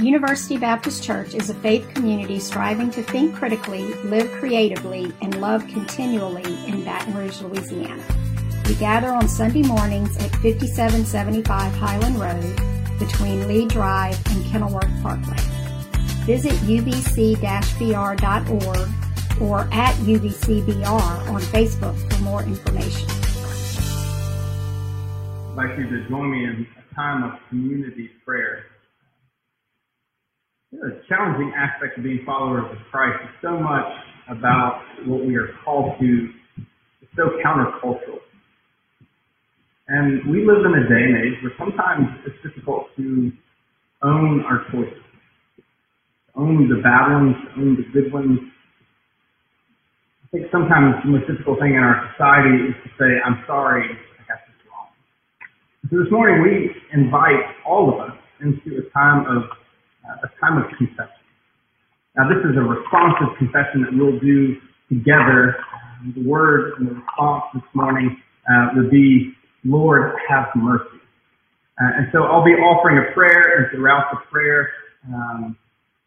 University Baptist Church is a faith community striving to think critically, live creatively, and love continually in Baton Rouge, Louisiana. We gather on Sunday mornings at 5775 Highland Road between Lee Drive and Kenilworth Parkway. Visit ubc-br.org or at ubcbr on Facebook for more information. I'd like you to join me in a time of community prayer. The challenging aspect of being followers of Christ is so much about what we are called to. It's so countercultural. And we live in a day and age where sometimes it's difficult to own our choices, own the bad ones, own the good ones. I think sometimes the most difficult thing in our society is to say, I'm sorry, I got this wrong. So this morning we invite all of us into a time of a time of confession. Now this is a responsive confession that we'll do together. The word and the response this morning uh, would be Lord, have mercy. Uh, and so I'll be offering a prayer, and throughout the prayer, um,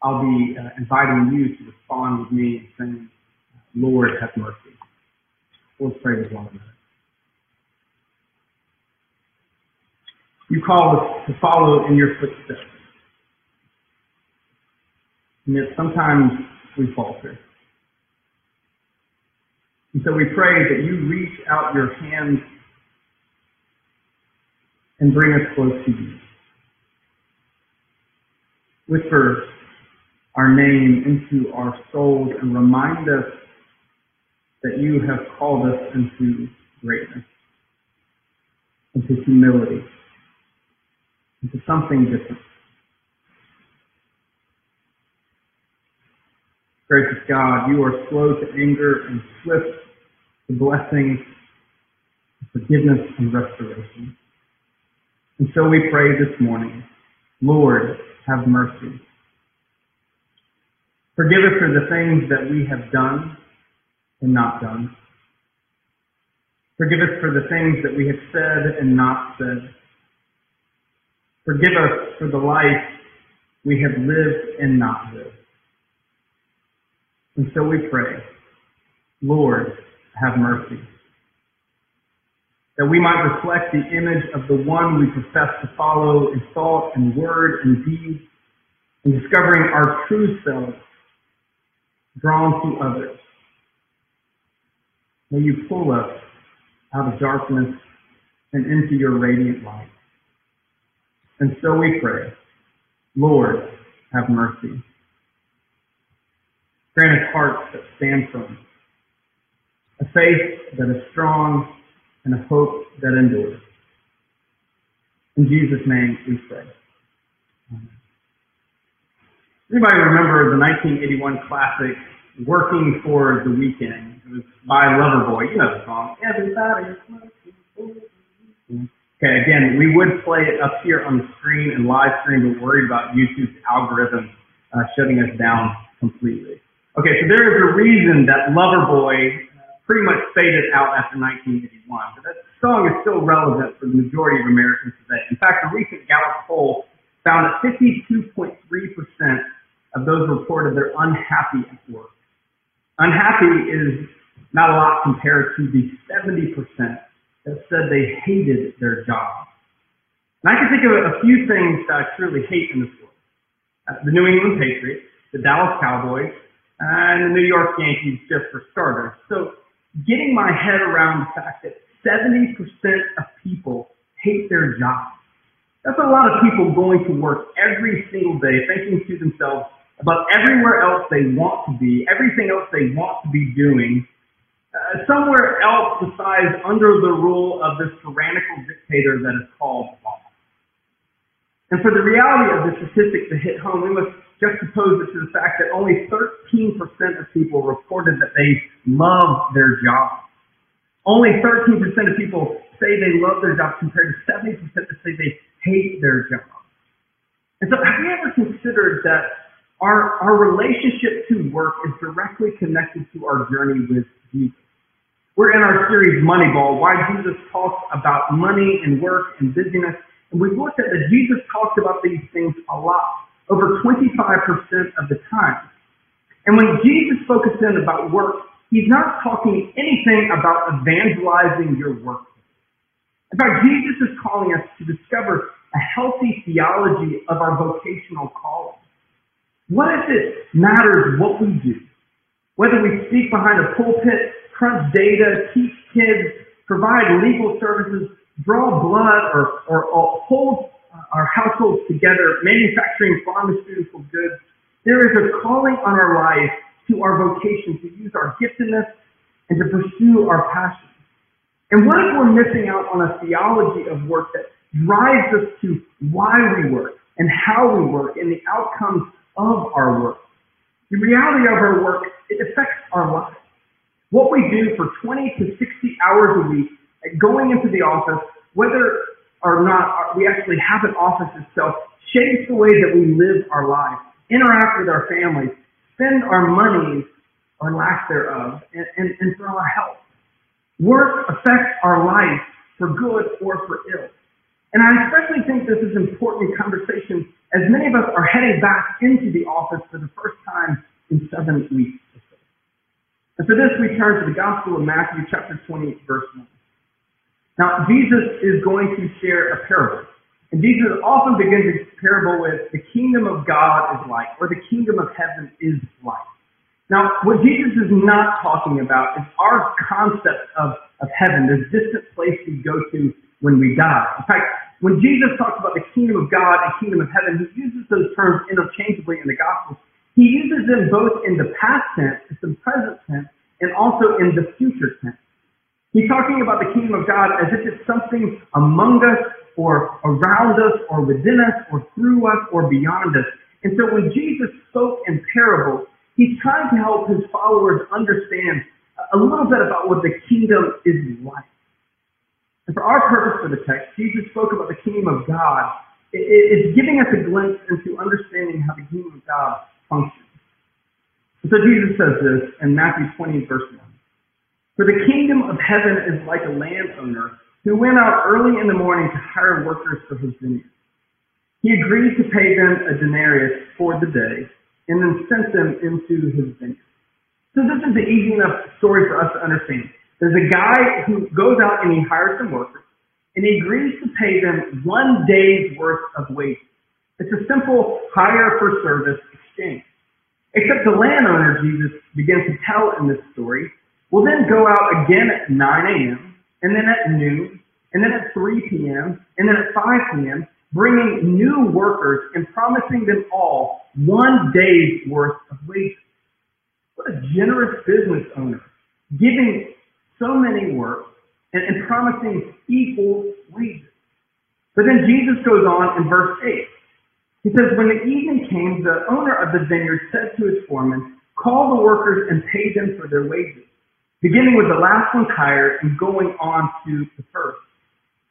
I'll be uh, inviting you to respond with me and saying, Lord, have mercy. Let's pray with one another. You call us to follow in your footsteps. And yet sometimes we falter. And so we pray that you reach out your hands and bring us close to you. Whisper our name into our souls and remind us that you have called us into greatness, into humility, into something different. Gracious God, you are slow to anger and swift to blessing, forgiveness, and restoration. And so we pray this morning, Lord, have mercy. Forgive us for the things that we have done and not done. Forgive us for the things that we have said and not said. Forgive us for the life we have lived and not lived. And so we pray, Lord, have mercy that we might reflect the image of the one we profess to follow in thought and word and deed, and discovering our true selves drawn to others. May you pull us out of darkness and into your radiant light. And so we pray, Lord, have mercy. Grant us hearts that stand firm, a faith that is strong and a hope that endures. In Jesus' name we pray. Anybody remember the 1981 classic Working for the Weekend? It was by Loverboy. You know the song. Everybody's Okay, again, we would play it up here on the screen and live stream, but worried about YouTube's algorithm uh, shutting us down completely. Okay, so there is a reason that Loverboy pretty much faded out after 1981. But that song is still relevant for the majority of Americans today. In fact, a recent Gallup poll found that 52.3% of those reported they're unhappy at work. Unhappy is not a lot compared to the 70% that said they hated their job. And I can think of a few things that I truly hate in this world. Uh, the New England Patriots, the Dallas Cowboys, and the New York Yankees just for starters. So getting my head around the fact that 70% of people hate their jobs. That's a lot of people going to work every single day thinking to themselves about everywhere else they want to be, everything else they want to be doing, uh, somewhere else besides under the rule of this tyrannical dictator that is called law. And for the reality of the statistic to hit home, we must juxtapose it to the fact that only 13% of people reported that they love their job. Only 13% of people say they love their job compared to 70% that say they hate their job. And so have you ever considered that our, our relationship to work is directly connected to our journey with Jesus? We're in our series Moneyball, why Jesus talks about money and work and busyness. And we've looked at that Jesus talks about these things a lot. Over 25% of the time. And when Jesus focuses in about work, he's not talking anything about evangelizing your work. In fact, Jesus is calling us to discover a healthy theology of our vocational calling. What if it matters what we do? Whether we speak behind a pulpit, crunch data, teach kids, provide legal services, draw blood, or, or, or hold our households together, manufacturing pharmaceutical goods, there is a calling on our lives to our vocation to use our giftedness and to pursue our passions. And what if we're missing out on a theology of work that drives us to why we work and how we work and the outcomes of our work? The reality of our work, it affects our lives. What we do for 20 to 60 hours a week, going into the office, whether or not we actually have an office itself, shapes the way that we live our lives interact with our families, spend our money or lack thereof, and, and, and for our health. Work affects our life for good or for ill. And I especially think this is important conversation as many of us are heading back into the office for the first time in seven weeks. And for this, we turn to the Gospel of Matthew, chapter 20, verse 1. Now, Jesus is going to share a parable. And Jesus often begins his parable with, the kingdom of God is like, or the kingdom of heaven is like. Now, what Jesus is not talking about is our concept of, of heaven, this distant place we go to when we die. In fact, when Jesus talks about the kingdom of God and kingdom of heaven, he uses those terms interchangeably in the Gospels. He uses them both in the past tense, in the present tense, and also in the future tense. He's talking about the kingdom of God as if it's something among us or around us or within us or through us or beyond us. And so when Jesus spoke in parables, he's trying to help his followers understand a little bit about what the kingdom is like. And for our purpose for the text, Jesus spoke about the kingdom of God. It's giving us a glimpse into understanding how the kingdom of God functions. So Jesus says this in Matthew 20, verse 1. For the kingdom of heaven is like a landowner who went out early in the morning to hire workers for his vineyard. He agreed to pay them a denarius for the day and then sent them into his vineyard. So this is an easy enough story for us to understand. There's a guy who goes out and he hires some workers and he agrees to pay them one day's worth of wages. It's a simple hire for service exchange. Except the landowner, Jesus begins to tell in this story, will then go out again at 9 a.m and then at noon, and then at 3 p.m., and then at 5 p.m., bringing new workers and promising them all one day's worth of wages. What a generous business owner, giving so many work and, and promising equal wages. But then Jesus goes on in verse 8. He says, When the evening came, the owner of the vineyard said to his foreman, Call the workers and pay them for their wages beginning with the last one hired and going on to the first.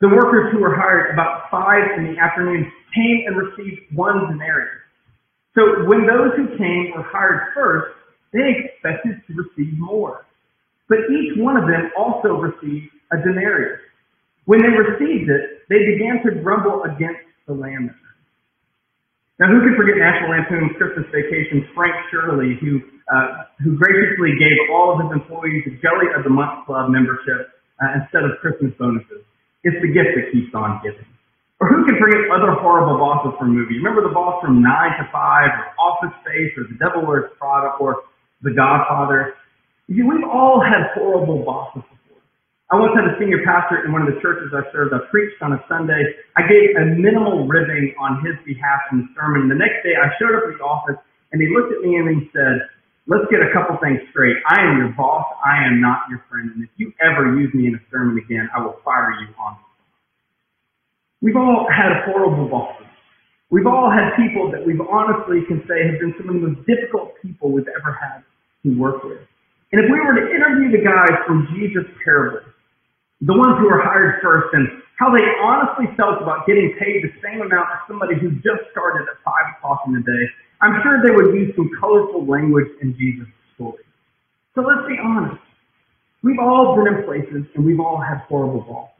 The workers who were hired about five in the afternoon came and received one denarius. So when those who came were hired first, they expected to receive more. But each one of them also received a denarius. When they received it, they began to grumble against the landowner. Now, who can forget National Lampoon's Christmas Vacation's Frank Shirley, who uh, who graciously gave all of his employees a Jelly of the Month Club membership uh, instead of Christmas bonuses. It's the gift that keeps on giving. Or who can forget other horrible bosses from movies? Remember the boss from 9 to 5, or Office Space, or The Devil Wears Prada, or The Godfather? See, we've all had horrible bosses. I once had a senior pastor in one of the churches I served. I preached on a Sunday. I gave a minimal ribbing on his behalf in the sermon. The next day I showed up at the office and he looked at me and he said, let's get a couple things straight. I am your boss. I am not your friend. And if you ever use me in a sermon again, I will fire you on the spot. We've all had horrible bosses. We've all had people that we've honestly can say have been some of the most difficult people we've ever had to work with. And if we were to interview the guys from Jesus' parable, the ones who were hired first and how they honestly felt about getting paid the same amount as somebody who just started at five o'clock in the day, I'm sure they would use some colorful language in Jesus' story. So let's be honest. We've all been in places and we've all had horrible bosses.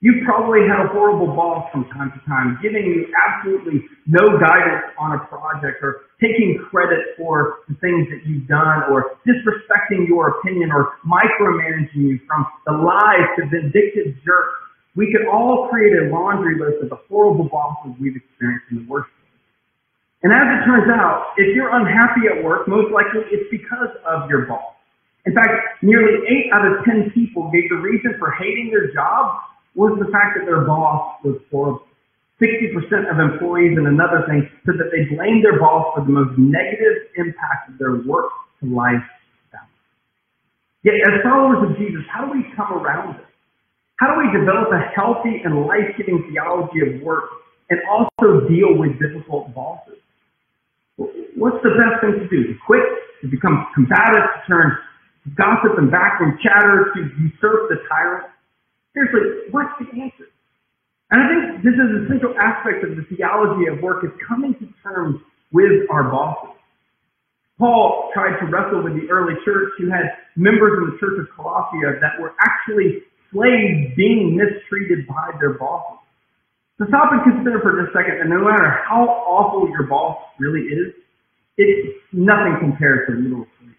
You've probably had a horrible boss from time to time, giving you absolutely no guidance on a project or taking credit for the things that you've done or disrespecting your opinion or micromanaging you from the lies to vindictive jerks. We could all create a laundry list of the horrible bosses we've experienced in the workplace. And as it turns out, if you're unhappy at work, most likely it's because of your boss. In fact, nearly 8 out of 10 people gave the reason for hating their job was the fact that their boss was horrible. 60% of employees and another thing said that they blamed their boss for the most negative impact of their work to life balance. Yet as followers of Jesus, how do we come around this? How do we develop a healthy and life-giving theology of work and also deal with difficult bosses? What's the best thing to do? To quit? To become combative? To turn gossip and backroom chatter? To usurp the tyrant? Seriously, what's the answer? And I think this is a central aspect of the theology of work is coming to terms with our bosses. Paul tried to wrestle with the early church who had members in the church of Colossia that were actually slaves being mistreated by their bosses. So stop and consider for just a second that no matter how awful your boss really is, it's nothing compared to literal slavery.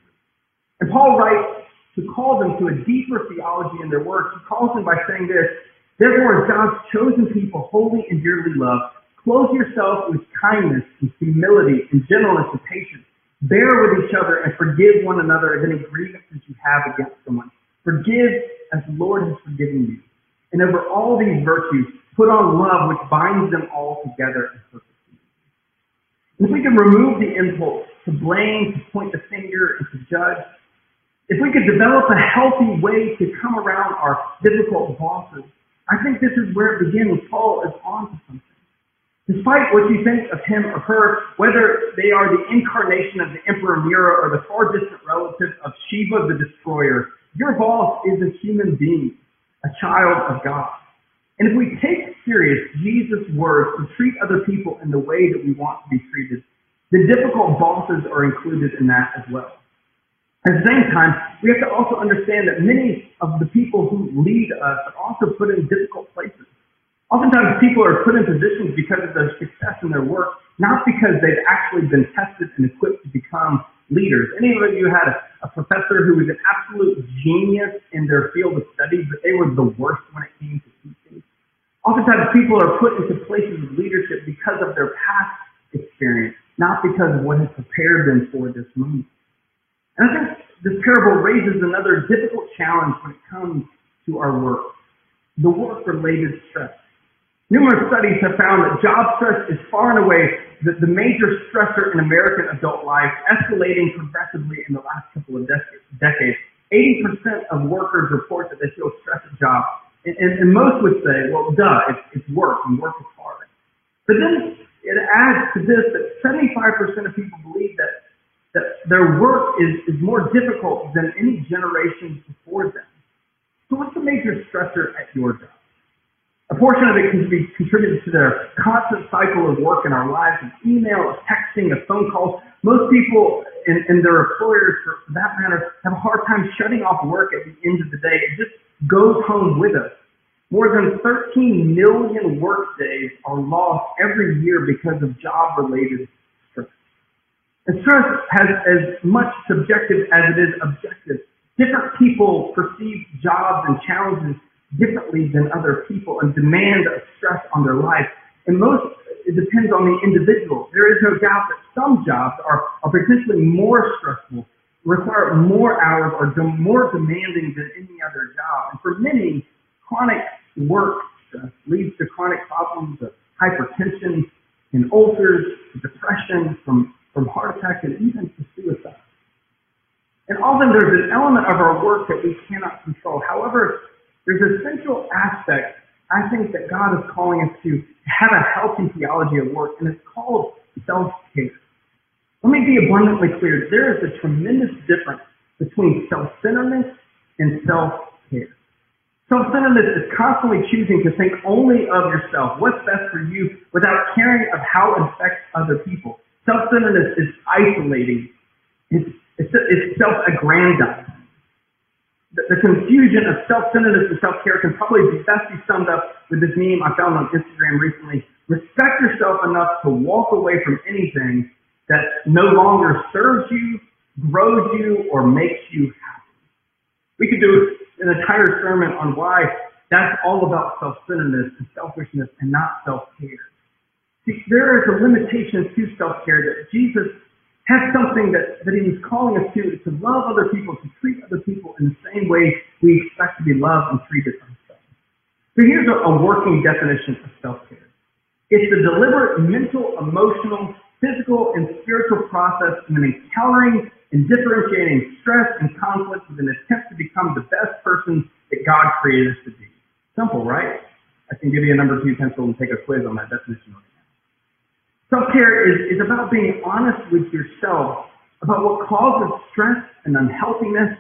And Paul writes to call them to a deeper theology in their work. He calls them by saying this, Therefore, God's chosen people, holy and dearly loved, clothe yourself with kindness and humility and gentleness and patience. Bear with each other and forgive one another of any grievances you have against someone. Forgive as the Lord has forgiven you. And over all these virtues, put on love which binds them all together in perfect if we can remove the impulse to blame, to point the finger, and to judge, if we could develop a healthy way to come around our difficult bosses, I think this is where it begins. Paul is on to something. Despite what you think of him or her, whether they are the incarnation of the Emperor Nero or the far distant relative of Shiva the Destroyer, your boss is a human being, a child of God. And if we take serious Jesus' words to treat other people in the way that we want to be treated, the difficult bosses are included in that as well. At the same time, we have to also understand that many of the people who lead us are also put in difficult places. Oftentimes people are put in positions because of their success in their work, not because they've actually been tested and equipped to become leaders. Any of you had a, a professor who was an absolute genius in their field of study, but they were the worst when it came to teaching. Oftentimes people are put into places of leadership because of their past experience, not because of what has prepared them for this moment. And I think this parable raises another difficult challenge when it comes to our work, the work-related stress. Numerous studies have found that job stress is far and away the, the major stressor in American adult life, escalating progressively in the last couple of decades. 80% of workers report that they feel stressed at jobs. And, and, and most would say, well, duh, it's, it's work, and work is hard. But then it adds to this that 75% of people believe that that their work is, is more difficult than any generation before them. So what's the major stressor at your job? A portion of it can be contributed to the constant cycle of work in our lives of email, of texting, of phone calls. Most people and, and their employers, for that matter, have a hard time shutting off work at the end of the day. It just goes home with us. More than 13 million work days are lost every year because of job-related and stress has as much subjective as it is objective. Different people perceive jobs and challenges differently than other people and demand of stress on their life. And most, it depends on the individual. There is no doubt that some jobs are, are potentially more stressful, require more hours, or de- more demanding than any other job. And for many, chronic work stress leads to chronic problems of hypertension and ulcers, depression, from from heart attack and even to suicide. And often there's an element of our work that we cannot control. However, there's a central aspect I think that God is calling us to have a healthy theology of work, and it's called self-care. Let me be abundantly clear. There is a tremendous difference between self-centeredness and self-care. Self-centeredness is constantly choosing to think only of yourself, what's best for you, without caring of how it affects other people. Self-centeredness is isolating. It's, it's, it's self-aggrandizing. The, confusion of self-centeredness and self-care can probably be best be summed up with this meme I found on Instagram recently. Respect yourself enough to walk away from anything that no longer serves you, grows you, or makes you happy. We could do an entire sermon on why that's all about self-centeredness and selfishness and not self-care. See, there is a limitation to self-care that Jesus has something that, that he was calling us to, to love other people, to treat other people in the same way we expect to be loved and treated ourselves. So here's a, a working definition of self-care. It's the deliberate mental, emotional, physical, and spiritual process of encountering and differentiating stress and conflict with an attempt to become the best person that God created us to be. Simple, right? I can give you a number two pencil and take a quiz on that definition Self-care is, is about being honest with yourself about what causes stress and unhealthiness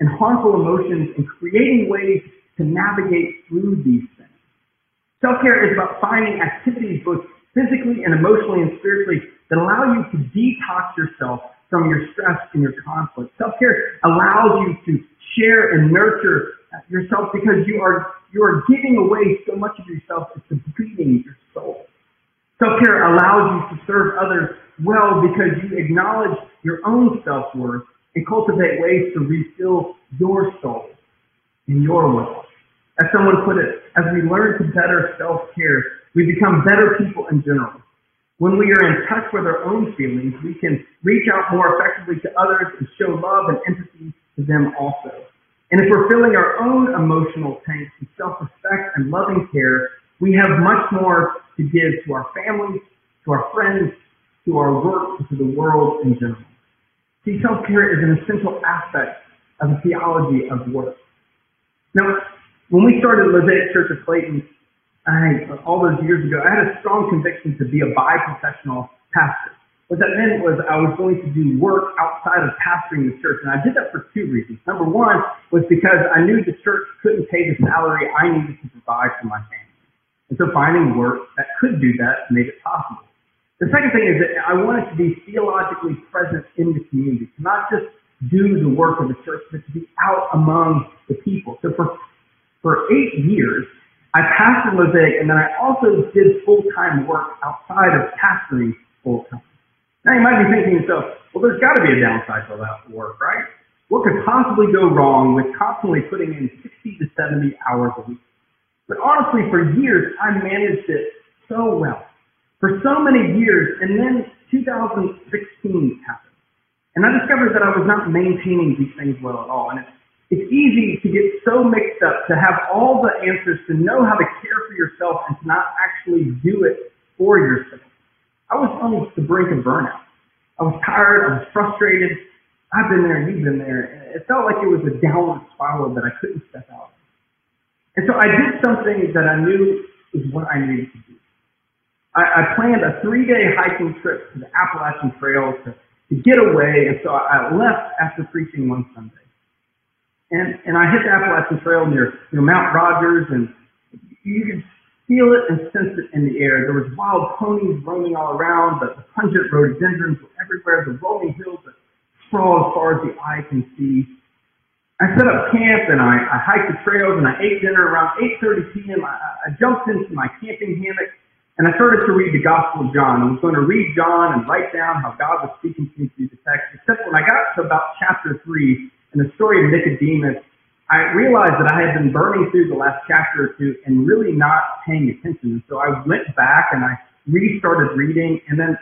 and harmful emotions and creating ways to navigate through these things. Self-care is about finding activities both physically and emotionally and spiritually that allow you to detox yourself from your stress and your conflict. Self-care allows you to share and nurture yourself because you are you are giving away so much of yourself, it's depleting your soul. Self-care allows you to serve others well because you acknowledge your own self-worth and cultivate ways to refill your soul and your will. As someone put it, as we learn to better self-care, we become better people in general. When we are in touch with our own feelings, we can reach out more effectively to others and show love and empathy to them also. And if we're filling our own emotional tanks with self-respect and loving care, we have much more to give to our families, to our friends, to our work, and to the world in general. See, self-care is an essential aspect of the theology of work. Now, when we started Mosaic Church of Clayton, I, all those years ago, I had a strong conviction to be a bi-professional pastor. What that meant was I was going to do work outside of pastoring the church, and I did that for two reasons. Number one was because I knew the church couldn't pay the salary I needed to provide for my family. And so finding work that could do that made it possible. The second thing is that I wanted to be theologically present in the community, to not just do the work of the church, but to be out among the people. So for, for eight years, I pastored Mosaic, and then I also did full-time work outside of pastoring full-time. Now you might be thinking to yourself, well, there's got to be a downside to that work, right? What could possibly go wrong with constantly putting in 60 to 70 hours a week? But honestly, for years, I managed it so well. For so many years, and then 2016 happened. And I discovered that I was not maintaining these things well at all. And it's, it's easy to get so mixed up, to have all the answers, to know how to care for yourself, and to not actually do it for yourself. I was on the brink of burnout. I was tired. I was frustrated. I've been there. You've been there. It felt like it was a downward spiral that I couldn't step out. And so I did something that I knew is what I needed to do. I, I planned a three-day hiking trip to the Appalachian Trail to, to get away, and so I, I left after preaching one Sunday. And, and I hit the Appalachian Trail near, near Mount Rogers, and you could feel it and sense it in the air. There was wild ponies roaming all around, but the pungent rhododendrons were everywhere, the rolling hills that sprawl as far as the eye can see. I set up camp and I, I hiked the trails and I ate dinner around 8.30 p.m. I, I jumped into my camping hammock and I started to read the Gospel of John. I was going to read John and write down how God was speaking to me through the text, except when I got to about chapter 3 and the story of Nicodemus, I realized that I had been burning through the last chapter or two and really not paying attention. And so I went back and I restarted reading and then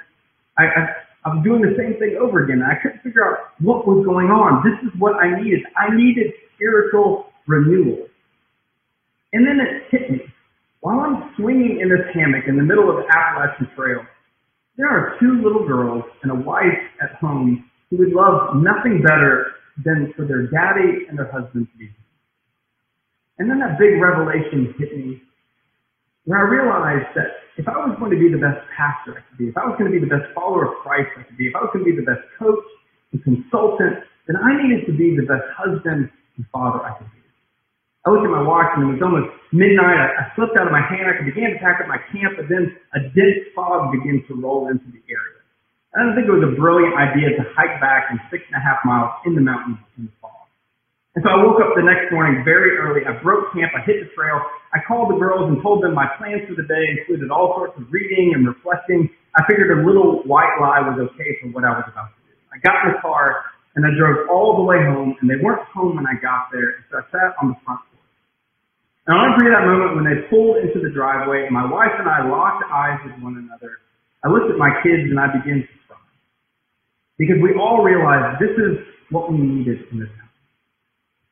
I, I I was doing the same thing over again. I couldn't figure out what was going on. This is what I needed. I needed spiritual renewal. And then it hit me. While I'm swinging in this hammock in the middle of the Appalachian Trail, there are two little girls and a wife at home who would love nothing better than for their daddy and their husband to be. And then that big revelation hit me where I realized that if I was going to be the best pastor I could be, if I was going to be the best follower of Christ I could be, if I was going to be the best coach and consultant, then I needed to be the best husband and father I could be. I looked at my watch and it was almost midnight. I, I slipped out of my hammock and began to pack up my camp, but then a dense fog began to roll into the area. I don't think it was a brilliant idea to hike back in six and a half miles in the mountains in the fog. And so I woke up the next morning very early. I broke camp. I hit the trail. I called the girls and told them my plans for the day included all sorts of reading and reflecting. I figured a little white lie was okay for what I was about to do. I got in the car and I drove all the way home and they weren't home when I got there. So I sat on the front porch. And never forget that moment when they pulled into the driveway and my wife and I locked eyes with one another. I looked at my kids and I began to cry. Because we all realized this is what we needed in this house.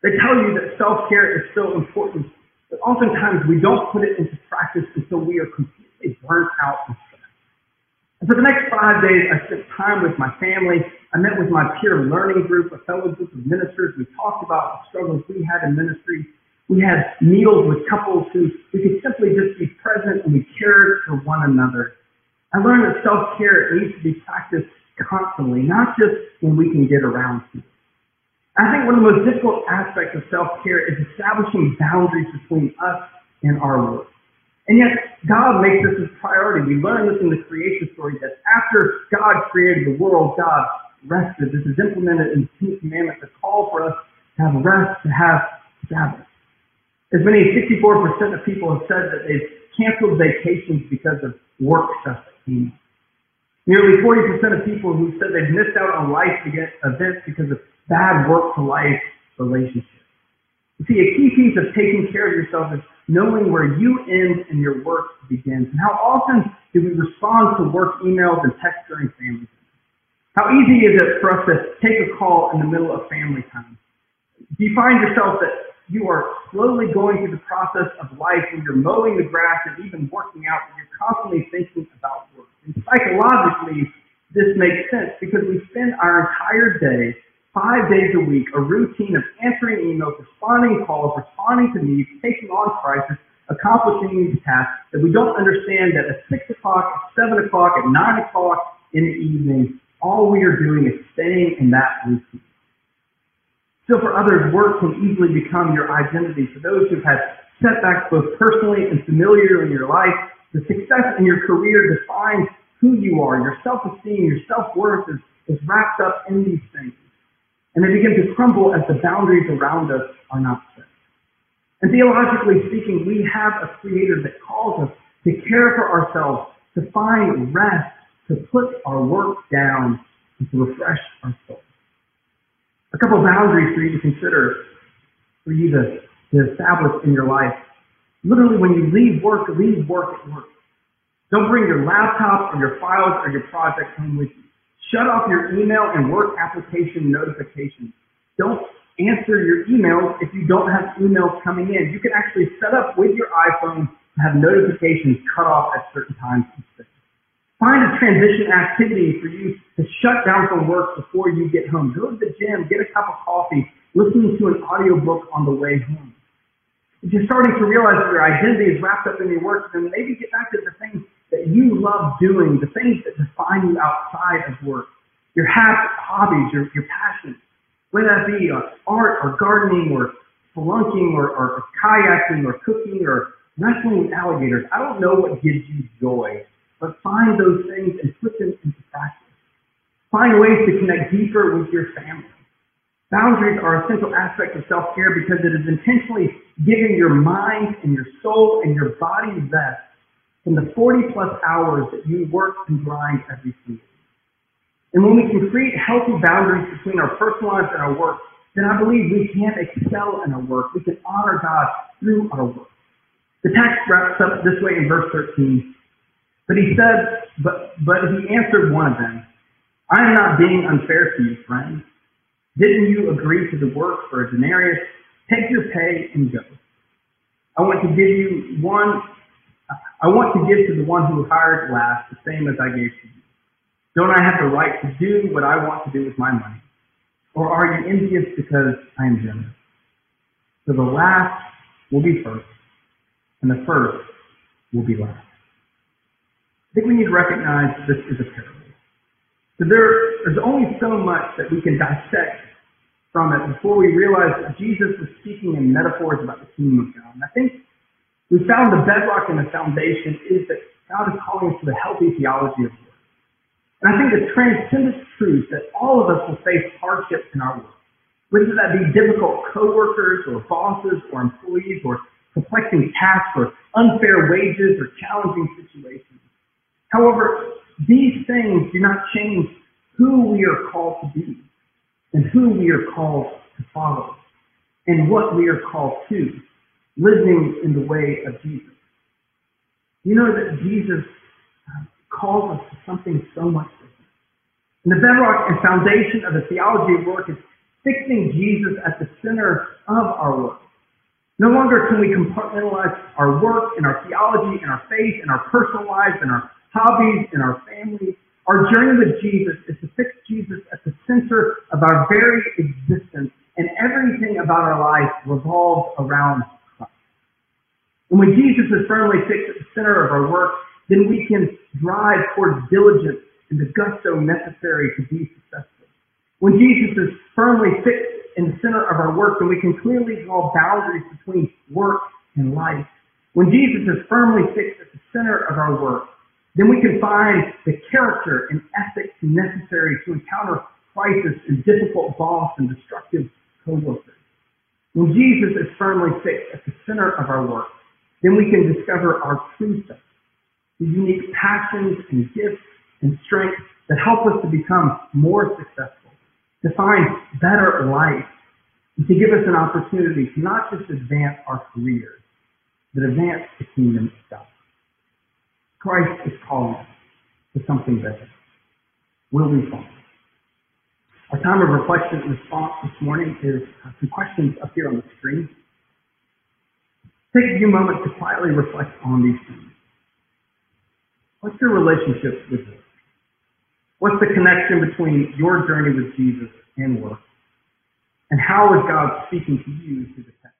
They tell you that self-care is so important, but oftentimes we don't put it into practice until we are completely burnt out and stressed. And for the next five days, I spent time with my family. I met with my peer learning group, a fellow group of ministers. We talked about the struggles we had in ministry. We had meals with couples who we could simply just be present and we cared for one another. I learned that self-care needs to be practiced constantly, not just when we can get around to it. I think one of the most difficult aspects of self-care is establishing boundaries between us and our work. And yet, God makes this a priority. We learn this in the creation story that after God created the world, God rested. This is implemented in the Ten Commandments, a call for us to have rest, to have Sabbath. As many as 64% of people have said that they've canceled vacations because of work stuff Nearly 40% of people who said they've missed out on life events because of bad work to life relationship. You see, a key piece of taking care of yourself is knowing where you end and your work begins. And how often do we respond to work emails and texts during family time? How easy is it for us to take a call in the middle of family time? Do you find yourself that you are slowly going through the process of life when you're mowing the grass and even working out, and you're constantly thinking about work? And psychologically, this makes sense because we spend our entire day five days a week, a routine of answering emails, responding calls, responding to needs, taking on crisis, accomplishing these tasks that we don't understand that at six o'clock, at seven o'clock, at nine o'clock in the evening, all we are doing is staying in that routine. Still for others, work can easily become your identity. For those who've had setbacks both personally and familiar in your life, the success in your career defines who you are. Your self-esteem, your self-worth is, is wrapped up in these things and they begin to crumble as the boundaries around us are not set. And theologically speaking, we have a creator that calls us to care for ourselves, to find rest, to put our work down, and to refresh our soul. A couple of boundaries for you to consider, for you to, to establish in your life. Literally, when you leave work, leave work at work. Don't bring your laptop or your files or your projects home with you. Shut off your email and work application notifications. Don't answer your emails if you don't have emails coming in. You can actually set up with your iPhone to have notifications cut off at certain times Find a transition activity for you to shut down from work before you get home. Go to the gym, get a cup of coffee, listen to an audiobook on the way home. If you're starting to realize that your identity is wrapped up in your work, then maybe get back to the things that you love doing, the things that define you outside of work, your hobbies, your, your passions, whether that be uh, art or gardening or spelunking or, or kayaking or cooking or wrestling with alligators. I don't know what gives you joy, but find those things and put them into practice. Find ways to connect deeper with your family. Boundaries are a central aspect of self-care because it is intentionally giving your mind and your soul and your body rest from the 40 plus hours that you work and grind every single day. And when we can create healthy boundaries between our personal lives and our work, then I believe we can excel in our work. We can honor God through our work. The text wraps up this way in verse 13. But he said, but, but he answered one of them, I am not being unfair to you, friend. Didn't you agree to the work for a denarius? Take your pay and go. I want to give you one I want to give to the one who hired last the same as I gave to you. Don't I have the right to do what I want to do with my money? Or are you envious because I am generous? So the last will be first, and the first will be last. I think we need to recognize this is a parable. So there, there's only so much that we can dissect from it before we realize that Jesus was speaking in metaphors about the kingdom of God. And I think we found the bedrock and the foundation is that God is calling us to the healthy theology of work. And I think the transcendent truth that all of us will face hardships in our work. whether that be difficult coworkers or bosses or employees or perplexing tasks or unfair wages or challenging situations. However, these things do not change who we are called to be and who we are called to follow and what we are called to, living in the way of Jesus. You know that Jesus uh, calls us to something so much different. And the bedrock and foundation of the theology of work is fixing Jesus at the center of our work. No longer can we compartmentalize our work and our theology and our faith and our personal lives and our hobbies and our families. Our journey with Jesus is to fix Jesus at the center of our very existence and everything about our life revolves around. And when Jesus is firmly fixed at the center of our work, then we can drive towards diligence and the gusto necessary to be successful. When Jesus is firmly fixed in the center of our work, then we can clearly draw boundaries between work and life. When Jesus is firmly fixed at the center of our work, then we can find the character and ethics necessary to encounter crisis and difficult boss and destructive co-workers. When Jesus is firmly fixed at the center of our work, then we can discover our true self, the unique passions and gifts and strengths that help us to become more successful to find better life, and to give us an opportunity to not just advance our careers, but advance the kingdom itself. Christ is calling us to something better. Will we follow? Our time of reflection and response this morning is uh, some questions up here on the screen. Take a few moments to quietly reflect on these things. What's your relationship with this? What's the connection between your journey with Jesus and work? And how is God speaking to you through the text?